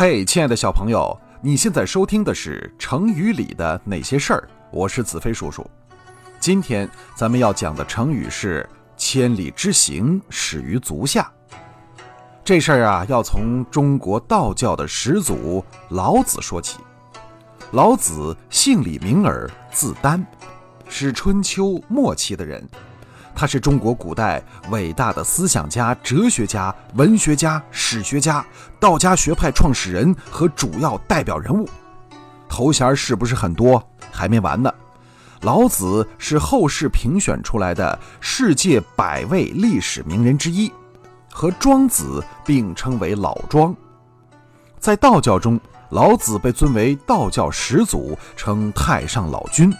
嘿，亲爱的小朋友，你现在收听的是《成语里的那些事儿》，我是子飞叔叔。今天咱们要讲的成语是“千里之行，始于足下”。这事儿啊，要从中国道教的始祖老子说起。老子姓李，名耳，字丹，是春秋末期的人。他是中国古代伟大的思想家、哲学家、文学家、史学家，道家学派创始人和主要代表人物。头衔是不是很多？还没完呢。老子是后世评选出来的世界百位历史名人之一，和庄子并称为老庄。在道教中，老子被尊为道教始祖，称太上老君。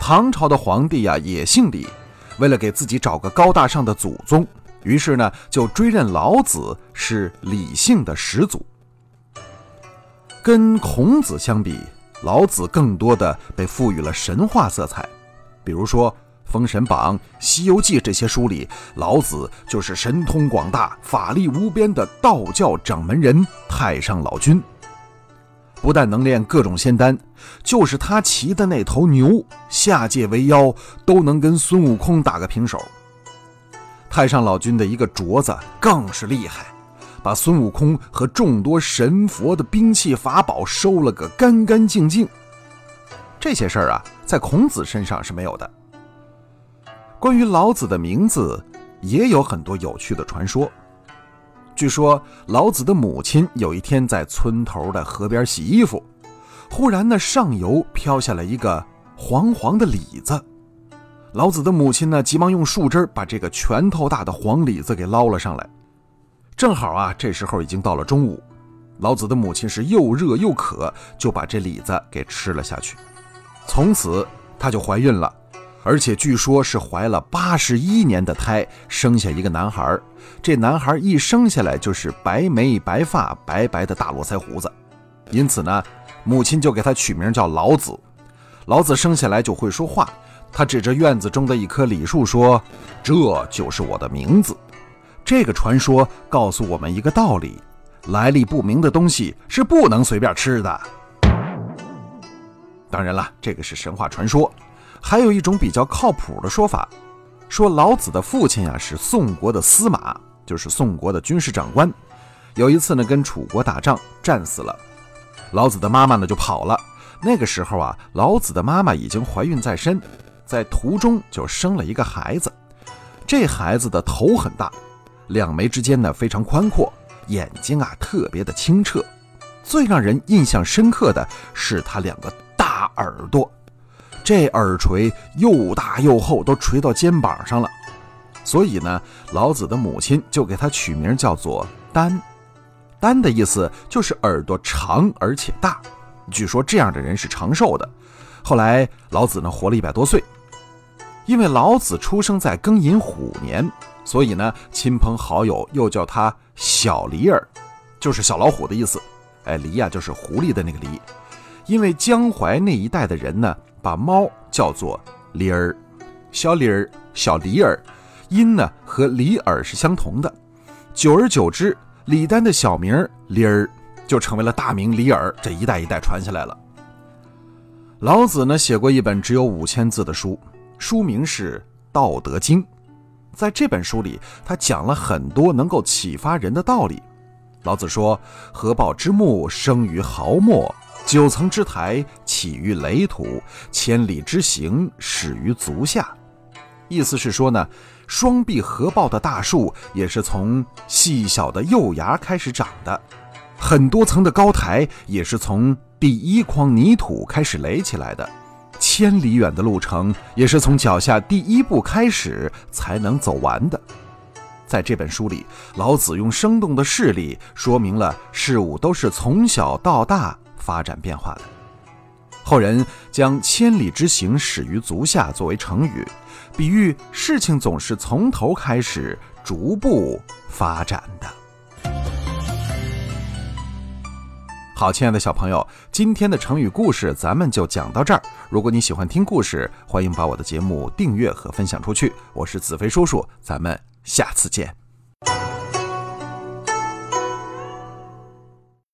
唐朝的皇帝呀，也姓李。为了给自己找个高大上的祖宗，于是呢就追认老子是李姓的始祖。跟孔子相比，老子更多的被赋予了神话色彩。比如说《封神榜》《西游记》这些书里，老子就是神通广大、法力无边的道教掌门人太上老君。不但能练各种仙丹，就是他骑的那头牛下界为妖，都能跟孙悟空打个平手。太上老君的一个镯子更是厉害，把孙悟空和众多神佛的兵器法宝收了个干干净净。这些事儿啊，在孔子身上是没有的。关于老子的名字，也有很多有趣的传说。据说老子的母亲有一天在村头的河边洗衣服，忽然呢上游飘下来一个黄黄的李子，老子的母亲呢急忙用树枝把这个拳头大的黄李子给捞了上来。正好啊，这时候已经到了中午，老子的母亲是又热又渴，就把这李子给吃了下去。从此她就怀孕了。而且据说是怀了八十一年的胎，生下一个男孩。这男孩一生下来就是白眉白发、白白的大络腮胡子，因此呢，母亲就给他取名叫老子。老子生下来就会说话，他指着院子中的一棵李树说：“这就是我的名字。”这个传说告诉我们一个道理：来历不明的东西是不能随便吃的。当然了，这个是神话传说。还有一种比较靠谱的说法，说老子的父亲呀是宋国的司马，就是宋国的军事长官。有一次呢，跟楚国打仗，战死了。老子的妈妈呢就跑了。那个时候啊，老子的妈妈已经怀孕在身，在途中就生了一个孩子。这孩子的头很大，两眉之间呢非常宽阔，眼睛啊特别的清澈。最让人印象深刻的是他两个大耳朵。这耳垂又大又厚，都垂到肩膀上了，所以呢，老子的母亲就给他取名叫做丹。丹的意思就是耳朵长而且大，据说这样的人是长寿的。后来老子呢活了一百多岁，因为老子出生在庚寅虎年，所以呢，亲朋好友又叫他小李耳，就是小老虎的意思。哎，李呀就是狐狸的那个狸，因为江淮那一带的人呢。把猫叫做李儿，小李儿、小李儿，音呢和李耳是相同的。久而久之，李丹的小名李儿就成为了大名李耳，这一代一代传下来了。老子呢写过一本只有五千字的书，书名是《道德经》。在这本书里，他讲了很多能够启发人的道理。老子说：“合抱之木，生于毫末。”九层之台起于垒土，千里之行始于足下。意思是说呢，双臂合抱的大树也是从细小的幼芽开始长的，很多层的高台也是从第一筐泥土开始垒起来的，千里远的路程也是从脚下第一步开始才能走完的。在这本书里，老子用生动的事例说明了事物都是从小到大。发展变化的后人将“千里之行，始于足下”作为成语，比喻事情总是从头开始，逐步发展的。好，亲爱的小朋友，今天的成语故事咱们就讲到这儿。如果你喜欢听故事，欢迎把我的节目订阅和分享出去。我是子飞叔叔，咱们下次见。